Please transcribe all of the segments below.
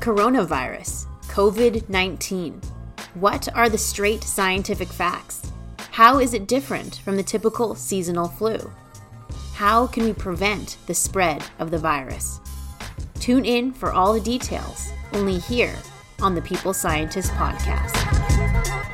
coronavirus, COVID 19. What are the straight scientific facts? How is it different from the typical seasonal flu? How can we prevent the spread of the virus? Tune in for all the details, only here on the People Scientist Podcast.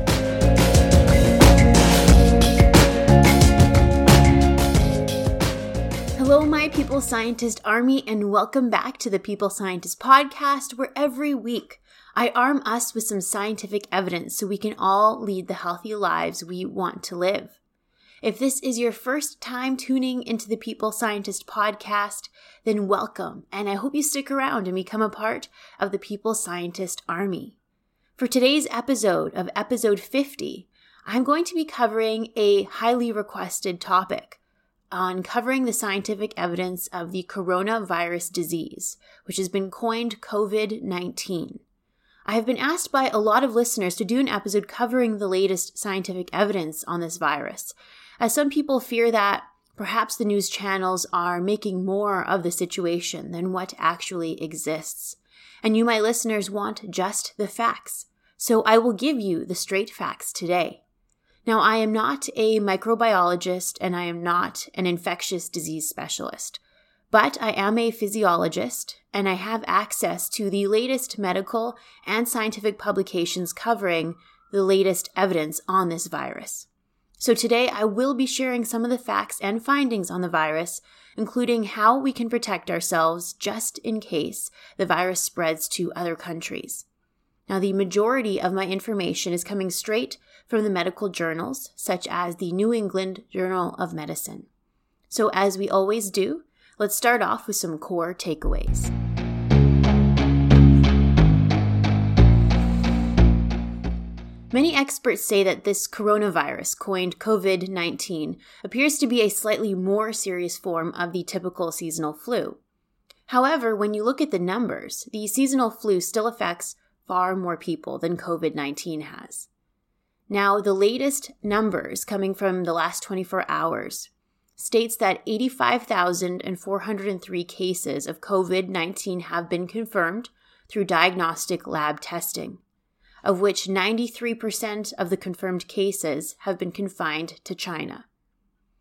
Hello, my People Scientist Army, and welcome back to the People Scientist Podcast, where every week I arm us with some scientific evidence so we can all lead the healthy lives we want to live. If this is your first time tuning into the People Scientist Podcast, then welcome, and I hope you stick around and become a part of the People Scientist Army. For today's episode of episode 50, I'm going to be covering a highly requested topic on covering the scientific evidence of the coronavirus disease, which has been coined COVID 19. I have been asked by a lot of listeners to do an episode covering the latest scientific evidence on this virus, as some people fear that perhaps the news channels are making more of the situation than what actually exists. And you, my listeners, want just the facts. So I will give you the straight facts today. Now, I am not a microbiologist and I am not an infectious disease specialist, but I am a physiologist and I have access to the latest medical and scientific publications covering the latest evidence on this virus. So today I will be sharing some of the facts and findings on the virus, including how we can protect ourselves just in case the virus spreads to other countries. Now, the majority of my information is coming straight from the medical journals, such as the New England Journal of Medicine. So, as we always do, let's start off with some core takeaways. Many experts say that this coronavirus, coined COVID 19, appears to be a slightly more serious form of the typical seasonal flu. However, when you look at the numbers, the seasonal flu still affects far more people than COVID 19 has. Now, the latest numbers coming from the last 24 hours states that 85,403 cases of COVID 19 have been confirmed through diagnostic lab testing, of which 93% of the confirmed cases have been confined to China.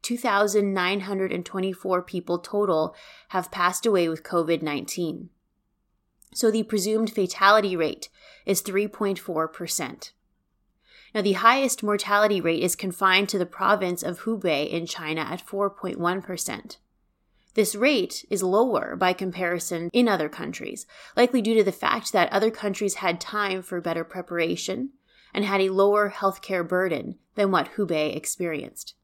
2,924 people total have passed away with COVID 19. So the presumed fatality rate is 3.4%. Now, the highest mortality rate is confined to the province of Hubei in China at 4.1%. This rate is lower by comparison in other countries, likely due to the fact that other countries had time for better preparation and had a lower healthcare burden than what Hubei experienced.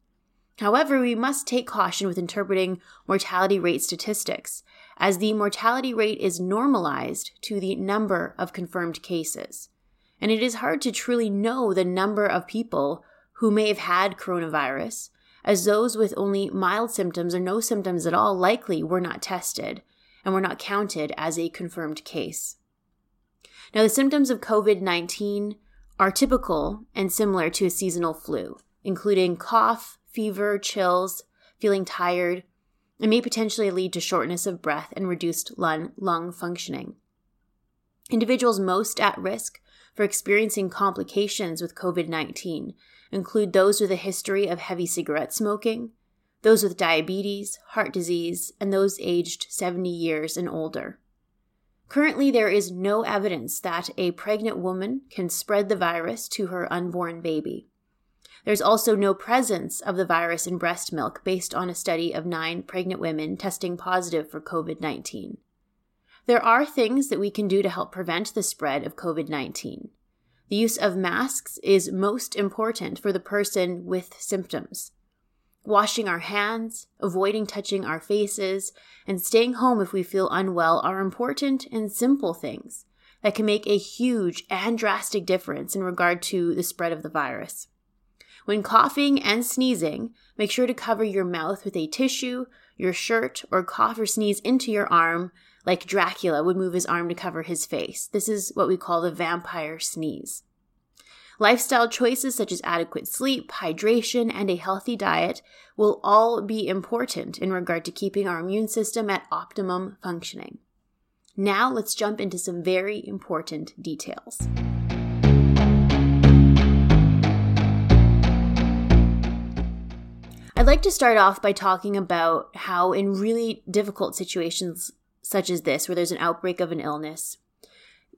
However, we must take caution with interpreting mortality rate statistics, as the mortality rate is normalized to the number of confirmed cases. And it is hard to truly know the number of people who may have had coronavirus, as those with only mild symptoms or no symptoms at all likely were not tested and were not counted as a confirmed case. Now, the symptoms of COVID 19 are typical and similar to a seasonal flu, including cough, fever, chills, feeling tired, and may potentially lead to shortness of breath and reduced lung, lung functioning. Individuals most at risk for experiencing complications with COVID 19 include those with a history of heavy cigarette smoking, those with diabetes, heart disease, and those aged 70 years and older. Currently, there is no evidence that a pregnant woman can spread the virus to her unborn baby. There's also no presence of the virus in breast milk based on a study of nine pregnant women testing positive for COVID 19. There are things that we can do to help prevent the spread of COVID 19. The use of masks is most important for the person with symptoms. Washing our hands, avoiding touching our faces, and staying home if we feel unwell are important and simple things that can make a huge and drastic difference in regard to the spread of the virus. When coughing and sneezing, make sure to cover your mouth with a tissue, your shirt, or cough or sneeze into your arm like Dracula would move his arm to cover his face. This is what we call the vampire sneeze. Lifestyle choices such as adequate sleep, hydration, and a healthy diet will all be important in regard to keeping our immune system at optimum functioning. Now let's jump into some very important details. I'd like to start off by talking about how, in really difficult situations such as this, where there's an outbreak of an illness,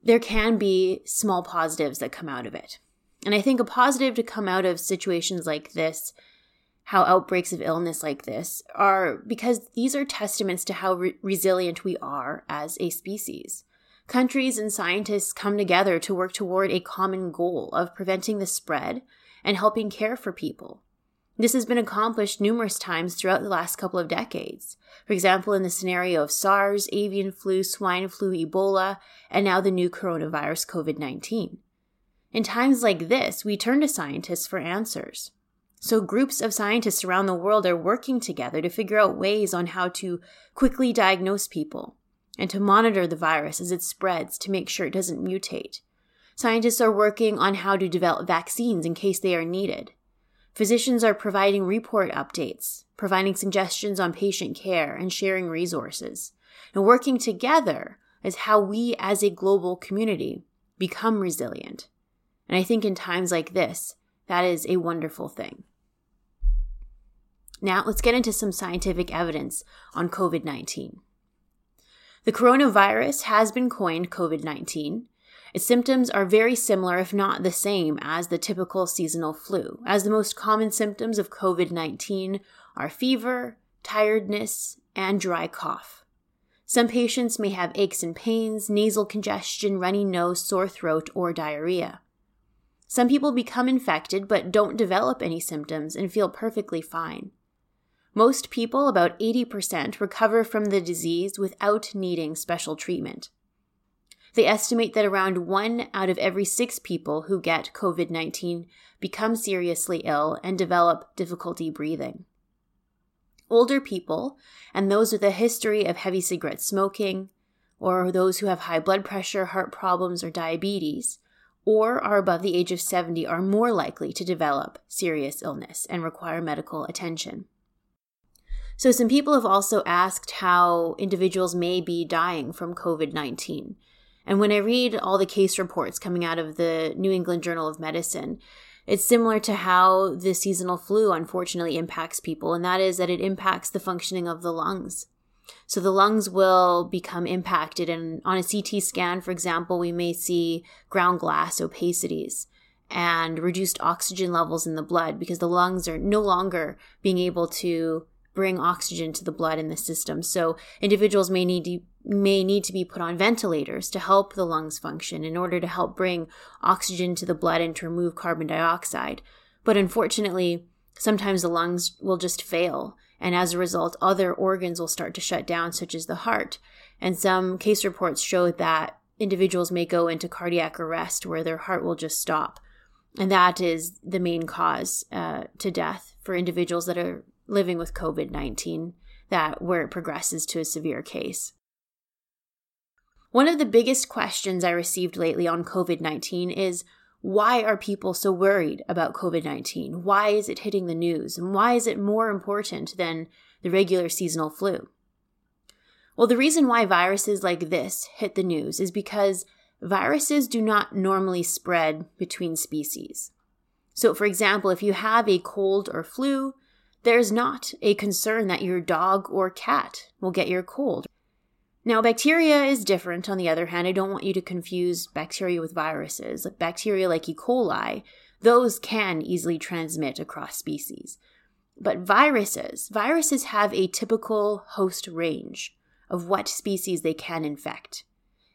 there can be small positives that come out of it. And I think a positive to come out of situations like this, how outbreaks of illness like this, are because these are testaments to how re- resilient we are as a species. Countries and scientists come together to work toward a common goal of preventing the spread and helping care for people. This has been accomplished numerous times throughout the last couple of decades. For example, in the scenario of SARS, avian flu, swine flu, Ebola, and now the new coronavirus COVID 19. In times like this, we turn to scientists for answers. So, groups of scientists around the world are working together to figure out ways on how to quickly diagnose people and to monitor the virus as it spreads to make sure it doesn't mutate. Scientists are working on how to develop vaccines in case they are needed. Physicians are providing report updates, providing suggestions on patient care, and sharing resources. And working together is how we as a global community become resilient. And I think in times like this, that is a wonderful thing. Now, let's get into some scientific evidence on COVID 19. The coronavirus has been coined COVID 19, its symptoms are very similar, if not the same, as the typical seasonal flu, as the most common symptoms of COVID 19 are fever, tiredness, and dry cough. Some patients may have aches and pains, nasal congestion, runny nose, sore throat, or diarrhea. Some people become infected but don't develop any symptoms and feel perfectly fine. Most people, about 80%, recover from the disease without needing special treatment. They estimate that around one out of every six people who get COVID 19 become seriously ill and develop difficulty breathing. Older people, and those with a history of heavy cigarette smoking, or those who have high blood pressure, heart problems, or diabetes, or are above the age of 70 are more likely to develop serious illness and require medical attention. So, some people have also asked how individuals may be dying from COVID 19. And when I read all the case reports coming out of the New England Journal of Medicine, it's similar to how the seasonal flu unfortunately impacts people, and that is that it impacts the functioning of the lungs. So the lungs will become impacted, and on a CT scan, for example, we may see ground glass opacities and reduced oxygen levels in the blood because the lungs are no longer being able to bring oxygen to the blood in the system. So individuals may need to may need to be put on ventilators to help the lungs function in order to help bring oxygen to the blood and to remove carbon dioxide. But unfortunately, sometimes the lungs will just fail. And as a result, other organs will start to shut down, such as the heart. And some case reports show that individuals may go into cardiac arrest where their heart will just stop. And that is the main cause uh, to death for individuals that are living with COVID 19, that where it progresses to a severe case. One of the biggest questions I received lately on COVID 19 is why are people so worried about COVID 19? Why is it hitting the news? And why is it more important than the regular seasonal flu? Well, the reason why viruses like this hit the news is because viruses do not normally spread between species. So, for example, if you have a cold or flu, there's not a concern that your dog or cat will get your cold now, bacteria is different. On the other hand, I don't want you to confuse bacteria with viruses. Bacteria like E. coli, those can easily transmit across species. But viruses, viruses have a typical host range of what species they can infect.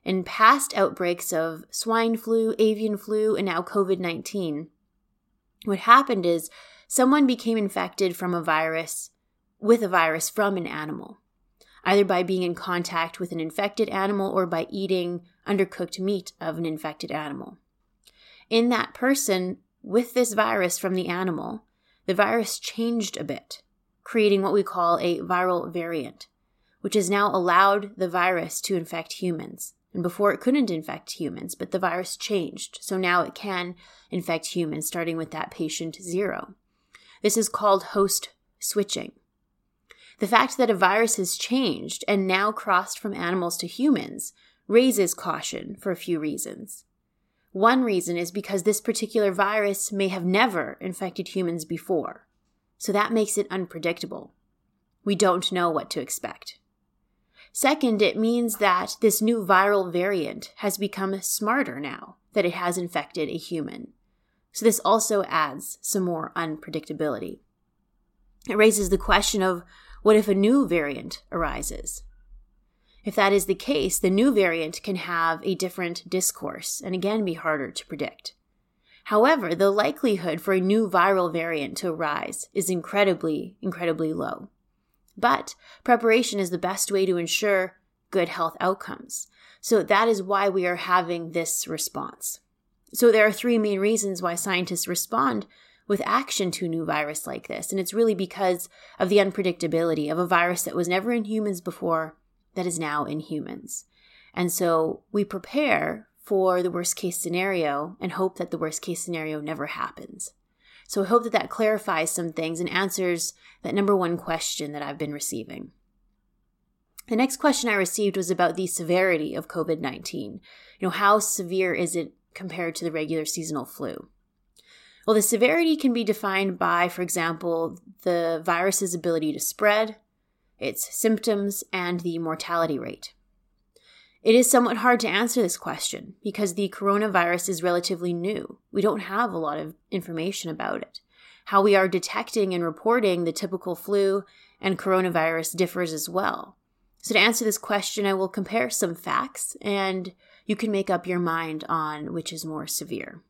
in past outbreaks of swine flu, avian flu, and now COVID 19, what happened is someone became infected from a virus with a virus from an animal, either by being in contact with an infected animal or by eating undercooked meat of an infected animal. In that person with this virus from the animal, the virus changed a bit, creating what we call a viral variant, which has now allowed the virus to infect humans. And before it couldn't infect humans, but the virus changed. So now it can infect humans, starting with that patient zero. This is called host switching. The fact that a virus has changed and now crossed from animals to humans raises caution for a few reasons. One reason is because this particular virus may have never infected humans before, so that makes it unpredictable. We don't know what to expect. Second, it means that this new viral variant has become smarter now that it has infected a human. So this also adds some more unpredictability. It raises the question of what if a new variant arises? If that is the case, the new variant can have a different discourse and again be harder to predict. However, the likelihood for a new viral variant to arise is incredibly, incredibly low. But preparation is the best way to ensure good health outcomes. So that is why we are having this response. So there are three main reasons why scientists respond with action to a new virus like this. And it's really because of the unpredictability of a virus that was never in humans before that is now in humans. And so we prepare for the worst case scenario and hope that the worst case scenario never happens. So I hope that that clarifies some things and answers that number one question that I've been receiving. The next question I received was about the severity of COVID 19. You know, how severe is it compared to the regular seasonal flu? Well, the severity can be defined by, for example, the virus's ability to spread, its symptoms, and the mortality rate. It is somewhat hard to answer this question because the coronavirus is relatively new. We don't have a lot of information about it. How we are detecting and reporting the typical flu and coronavirus differs as well. So, to answer this question, I will compare some facts and you can make up your mind on which is more severe.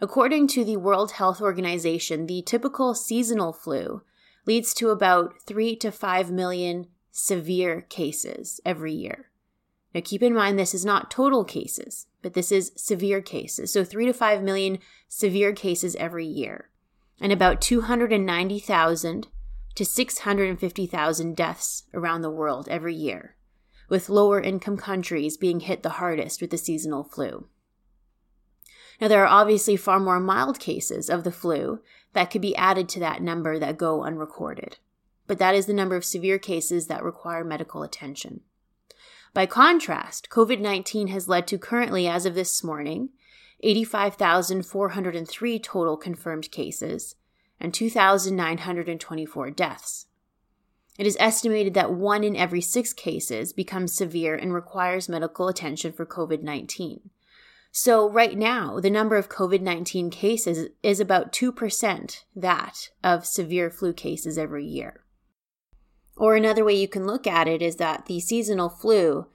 According to the World Health Organization, the typical seasonal flu leads to about 3 to 5 million severe cases every year. Now, keep in mind this is not total cases, but this is severe cases. So, 3 to 5 million severe cases every year, and about 290,000 to 650,000 deaths around the world every year, with lower income countries being hit the hardest with the seasonal flu. Now, there are obviously far more mild cases of the flu that could be added to that number that go unrecorded, but that is the number of severe cases that require medical attention. By contrast, COVID 19 has led to currently, as of this morning, 85,403 total confirmed cases and 2,924 deaths. It is estimated that one in every six cases becomes severe and requires medical attention for COVID 19. So, right now, the number of COVID 19 cases is about 2% that of severe flu cases every year. Or another way you can look at it is that the seasonal flu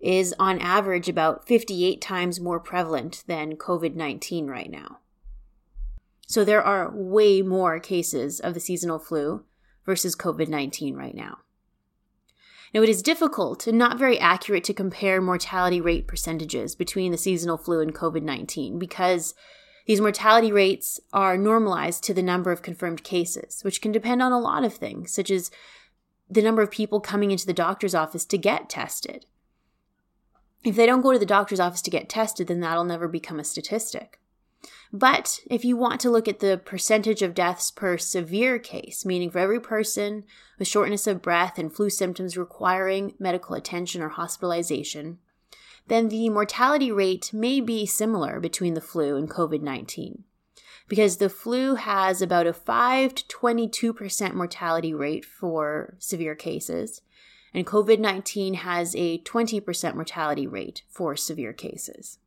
is on average about 58 times more prevalent than COVID 19 right now. So, there are way more cases of the seasonal flu versus COVID 19 right now. Now, it is difficult and not very accurate to compare mortality rate percentages between the seasonal flu and COVID 19 because these mortality rates are normalized to the number of confirmed cases, which can depend on a lot of things, such as the number of people coming into the doctor's office to get tested. If they don't go to the doctor's office to get tested, then that'll never become a statistic. But if you want to look at the percentage of deaths per severe case, meaning for every person with shortness of breath and flu symptoms requiring medical attention or hospitalization, then the mortality rate may be similar between the flu and COVID 19. Because the flu has about a 5 to 22% mortality rate for severe cases, and COVID 19 has a 20% mortality rate for severe cases.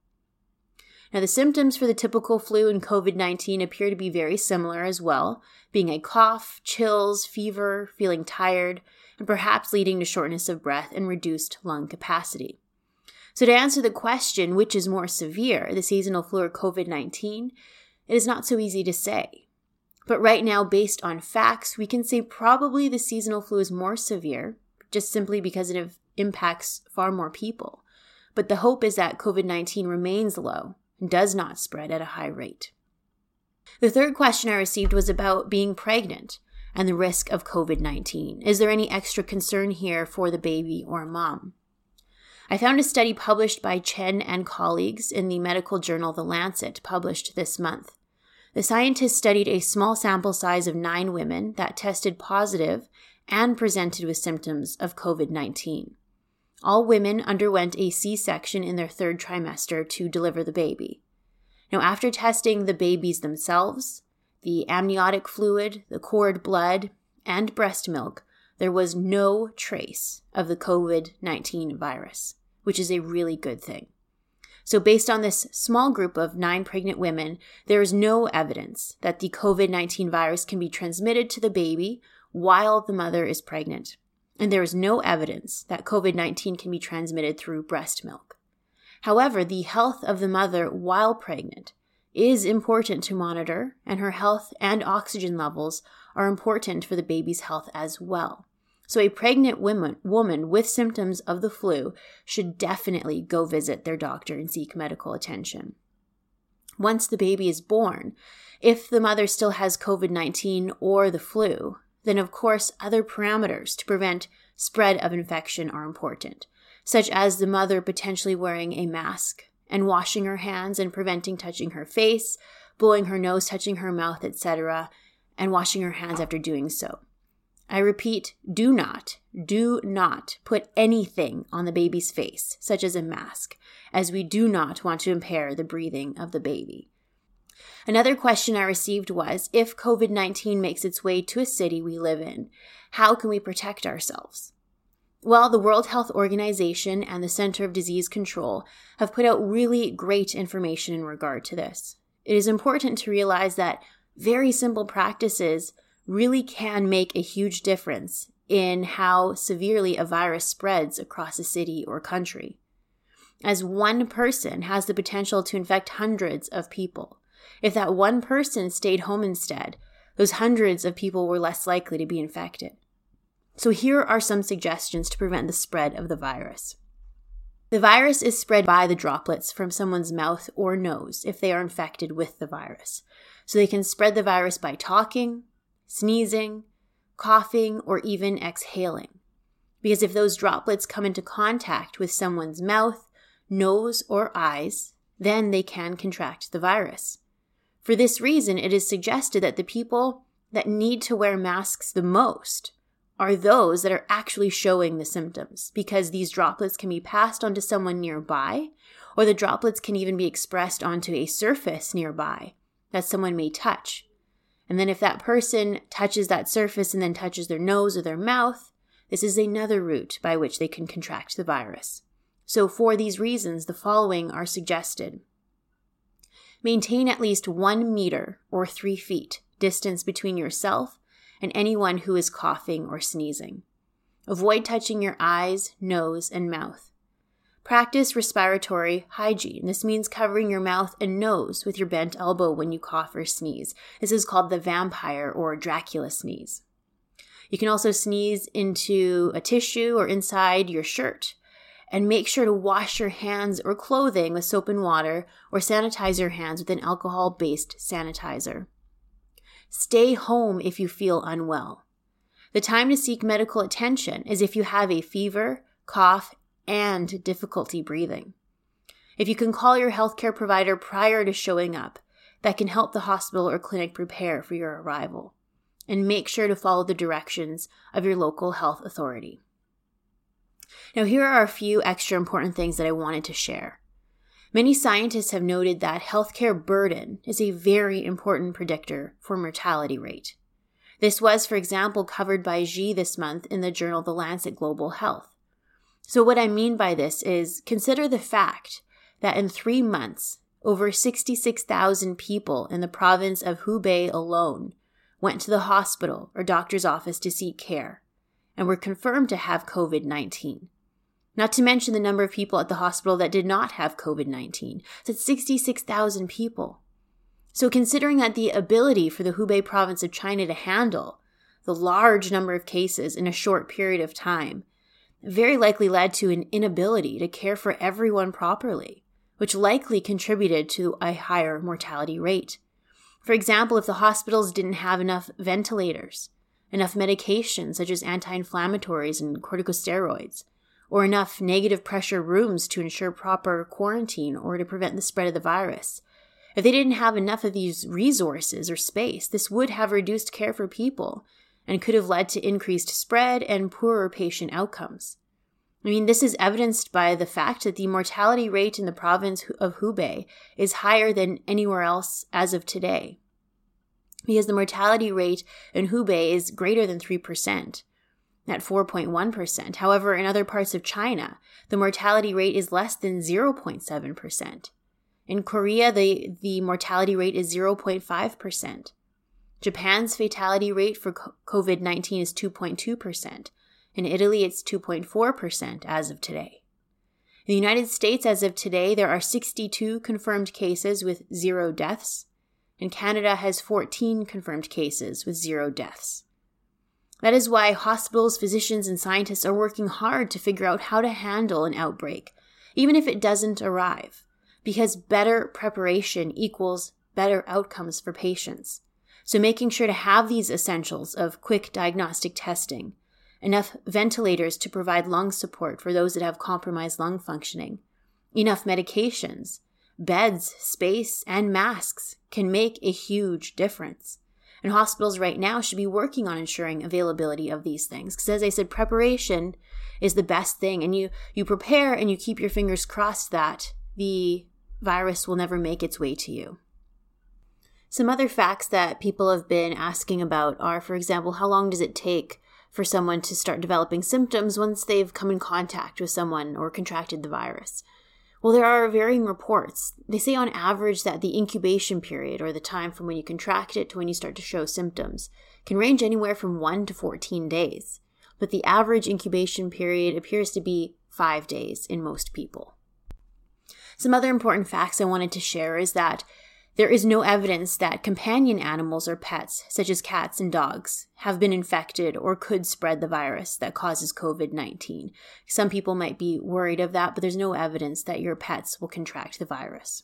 Now, the symptoms for the typical flu and COVID 19 appear to be very similar as well, being a cough, chills, fever, feeling tired, and perhaps leading to shortness of breath and reduced lung capacity. So, to answer the question, which is more severe, the seasonal flu or COVID 19, it is not so easy to say. But right now, based on facts, we can say probably the seasonal flu is more severe, just simply because it impacts far more people. But the hope is that COVID 19 remains low does not spread at a high rate. The third question I received was about being pregnant and the risk of COVID 19. Is there any extra concern here for the baby or mom? I found a study published by Chen and colleagues in the medical journal The Lancet, published this month. The scientists studied a small sample size of nine women that tested positive and presented with symptoms of COVID 19. All women underwent a C section in their third trimester to deliver the baby. Now, after testing the babies themselves, the amniotic fluid, the cord blood, and breast milk, there was no trace of the COVID 19 virus, which is a really good thing. So, based on this small group of nine pregnant women, there is no evidence that the COVID 19 virus can be transmitted to the baby while the mother is pregnant. And there is no evidence that COVID 19 can be transmitted through breast milk. However, the health of the mother while pregnant is important to monitor, and her health and oxygen levels are important for the baby's health as well. So, a pregnant woman, woman with symptoms of the flu should definitely go visit their doctor and seek medical attention. Once the baby is born, if the mother still has COVID 19 or the flu, then of course other parameters to prevent spread of infection are important, such as the mother potentially wearing a mask and washing her hands and preventing touching her face, blowing her nose, touching her mouth, etc., and washing her hands after doing so. I repeat, do not, do not put anything on the baby's face, such as a mask, as we do not want to impair the breathing of the baby. Another question I received was if COVID 19 makes its way to a city we live in, how can we protect ourselves? Well, the World Health Organization and the Center of Disease Control have put out really great information in regard to this. It is important to realize that very simple practices really can make a huge difference in how severely a virus spreads across a city or country. As one person has the potential to infect hundreds of people. If that one person stayed home instead, those hundreds of people were less likely to be infected. So, here are some suggestions to prevent the spread of the virus. The virus is spread by the droplets from someone's mouth or nose if they are infected with the virus. So, they can spread the virus by talking, sneezing, coughing, or even exhaling. Because if those droplets come into contact with someone's mouth, nose, or eyes, then they can contract the virus. For this reason, it is suggested that the people that need to wear masks the most are those that are actually showing the symptoms because these droplets can be passed onto someone nearby, or the droplets can even be expressed onto a surface nearby that someone may touch. And then if that person touches that surface and then touches their nose or their mouth, this is another route by which they can contract the virus. So, for these reasons, the following are suggested maintain at least one meter or three feet distance between yourself and anyone who is coughing or sneezing. Avoid touching your eyes, nose, and mouth. Practice respiratory hygiene. This means covering your mouth and nose with your bent elbow when you cough or sneeze. This is called the vampire or Dracula sneeze. You can also sneeze into a tissue or inside your shirt. And make sure to wash your hands or clothing with soap and water or sanitize your hands with an alcohol based sanitizer. Stay home if you feel unwell. The time to seek medical attention is if you have a fever, cough, and difficulty breathing. If you can call your healthcare provider prior to showing up, that can help the hospital or clinic prepare for your arrival. And make sure to follow the directions of your local health authority. Now, here are a few extra important things that I wanted to share. Many scientists have noted that healthcare burden is a very important predictor for mortality rate. This was, for example, covered by Ji this month in the journal The Lancet Global Health. So, what I mean by this is consider the fact that in three months, over 66,000 people in the province of Hubei alone went to the hospital or doctor's office to seek care and were confirmed to have COVID 19. Not to mention the number of people at the hospital that did not have COVID 19. That's 66,000 people. So, considering that the ability for the Hubei province of China to handle the large number of cases in a short period of time very likely led to an inability to care for everyone properly, which likely contributed to a higher mortality rate. For example, if the hospitals didn't have enough ventilators, enough medications such as anti inflammatories and corticosteroids, or enough negative pressure rooms to ensure proper quarantine or to prevent the spread of the virus. If they didn't have enough of these resources or space, this would have reduced care for people and could have led to increased spread and poorer patient outcomes. I mean, this is evidenced by the fact that the mortality rate in the province of Hubei is higher than anywhere else as of today. Because the mortality rate in Hubei is greater than 3%, at 4.1%. However, in other parts of China, the mortality rate is less than 0.7%. In Korea, the, the mortality rate is 0.5%. Japan's fatality rate for COVID 19 is 2.2%. In Italy, it's 2.4% as of today. In the United States, as of today, there are 62 confirmed cases with zero deaths, and Canada has 14 confirmed cases with zero deaths. That is why hospitals, physicians, and scientists are working hard to figure out how to handle an outbreak, even if it doesn't arrive, because better preparation equals better outcomes for patients. So, making sure to have these essentials of quick diagnostic testing, enough ventilators to provide lung support for those that have compromised lung functioning, enough medications, beds, space, and masks can make a huge difference. And hospitals right now should be working on ensuring availability of these things. Because as I said, preparation is the best thing. And you, you prepare and you keep your fingers crossed that the virus will never make its way to you. Some other facts that people have been asking about are, for example, how long does it take for someone to start developing symptoms once they've come in contact with someone or contracted the virus? Well, there are varying reports. They say on average that the incubation period, or the time from when you contract it to when you start to show symptoms, can range anywhere from 1 to 14 days. But the average incubation period appears to be 5 days in most people. Some other important facts I wanted to share is that there is no evidence that companion animals or pets, such as cats and dogs, have been infected or could spread the virus that causes COVID 19. Some people might be worried of that, but there's no evidence that your pets will contract the virus.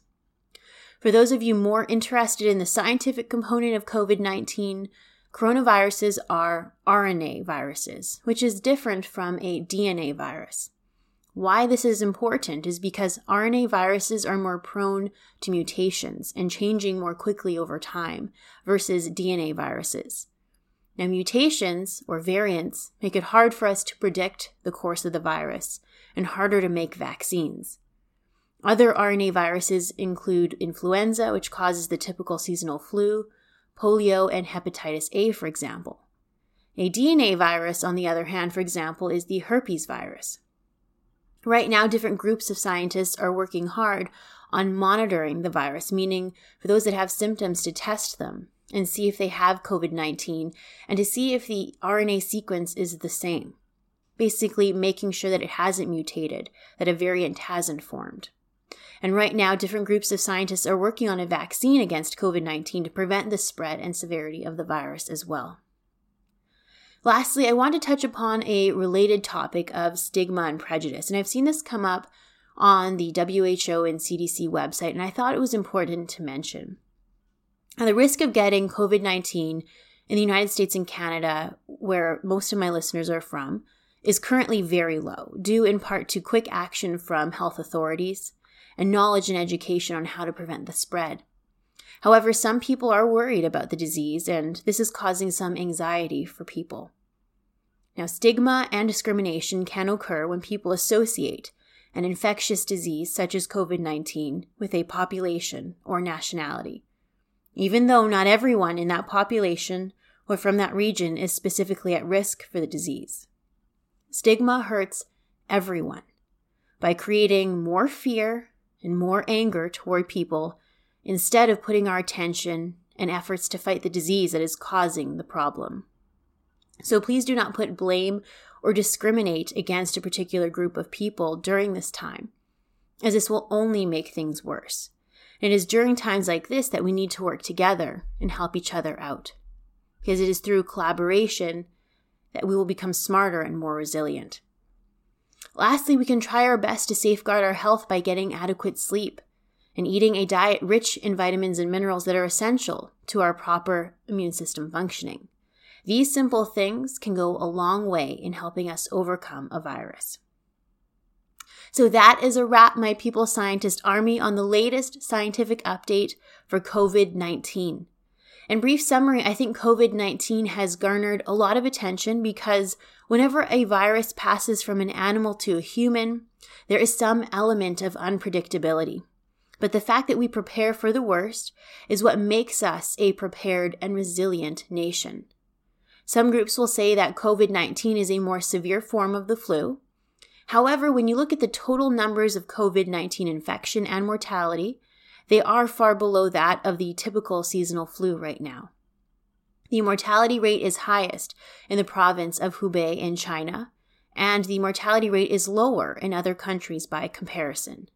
For those of you more interested in the scientific component of COVID 19, coronaviruses are RNA viruses, which is different from a DNA virus. Why this is important is because RNA viruses are more prone to mutations and changing more quickly over time versus DNA viruses. Now, mutations or variants make it hard for us to predict the course of the virus and harder to make vaccines. Other RNA viruses include influenza, which causes the typical seasonal flu, polio, and hepatitis A, for example. A DNA virus, on the other hand, for example, is the herpes virus. Right now, different groups of scientists are working hard on monitoring the virus, meaning for those that have symptoms to test them and see if they have COVID 19 and to see if the RNA sequence is the same. Basically, making sure that it hasn't mutated, that a variant hasn't formed. And right now, different groups of scientists are working on a vaccine against COVID 19 to prevent the spread and severity of the virus as well. Lastly, I want to touch upon a related topic of stigma and prejudice. And I've seen this come up on the WHO and CDC website, and I thought it was important to mention. Now, the risk of getting COVID 19 in the United States and Canada, where most of my listeners are from, is currently very low, due in part to quick action from health authorities and knowledge and education on how to prevent the spread. However, some people are worried about the disease, and this is causing some anxiety for people. Now, stigma and discrimination can occur when people associate an infectious disease such as COVID 19 with a population or nationality, even though not everyone in that population or from that region is specifically at risk for the disease. Stigma hurts everyone by creating more fear and more anger toward people instead of putting our attention and efforts to fight the disease that is causing the problem. So please do not put blame or discriminate against a particular group of people during this time, as this will only make things worse. And it is during times like this that we need to work together and help each other out, because it is through collaboration that we will become smarter and more resilient. Lastly, we can try our best to safeguard our health by getting adequate sleep and eating a diet rich in vitamins and minerals that are essential to our proper immune system functioning. These simple things can go a long way in helping us overcome a virus. So that is a wrap, my people scientist army, on the latest scientific update for COVID 19. In brief summary, I think COVID 19 has garnered a lot of attention because whenever a virus passes from an animal to a human, there is some element of unpredictability. But the fact that we prepare for the worst is what makes us a prepared and resilient nation. Some groups will say that COVID 19 is a more severe form of the flu. However, when you look at the total numbers of COVID 19 infection and mortality, they are far below that of the typical seasonal flu right now. The mortality rate is highest in the province of Hubei in China, and the mortality rate is lower in other countries by comparison.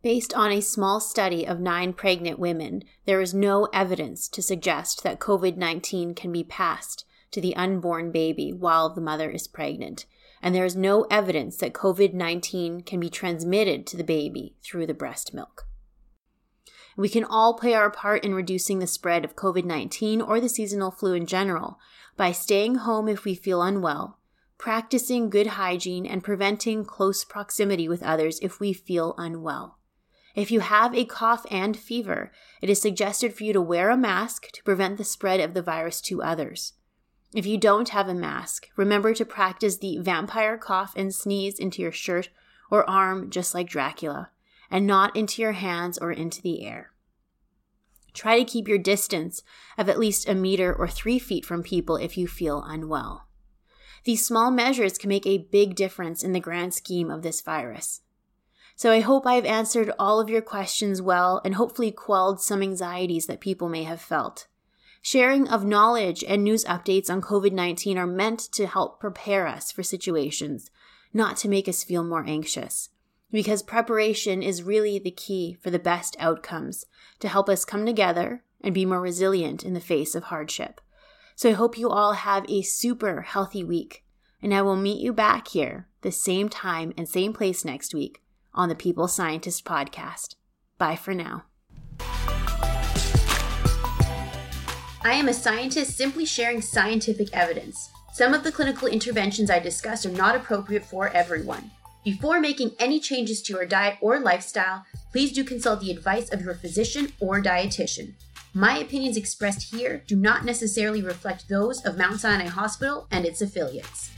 Based on a small study of nine pregnant women, there is no evidence to suggest that COVID 19 can be passed to the unborn baby while the mother is pregnant, and there is no evidence that COVID 19 can be transmitted to the baby through the breast milk. We can all play our part in reducing the spread of COVID 19 or the seasonal flu in general by staying home if we feel unwell, practicing good hygiene, and preventing close proximity with others if we feel unwell. If you have a cough and fever, it is suggested for you to wear a mask to prevent the spread of the virus to others. If you don't have a mask, remember to practice the vampire cough and sneeze into your shirt or arm just like Dracula, and not into your hands or into the air. Try to keep your distance of at least a meter or three feet from people if you feel unwell. These small measures can make a big difference in the grand scheme of this virus. So I hope I've answered all of your questions well and hopefully quelled some anxieties that people may have felt. Sharing of knowledge and news updates on COVID 19 are meant to help prepare us for situations, not to make us feel more anxious. Because preparation is really the key for the best outcomes to help us come together and be more resilient in the face of hardship. So I hope you all have a super healthy week, and I will meet you back here the same time and same place next week on the People Scientist podcast. Bye for now. I am a scientist simply sharing scientific evidence. Some of the clinical interventions I discuss are not appropriate for everyone. Before making any changes to your diet or lifestyle, please do consult the advice of your physician or dietitian. My opinions expressed here do not necessarily reflect those of Mount Sinai Hospital and its affiliates.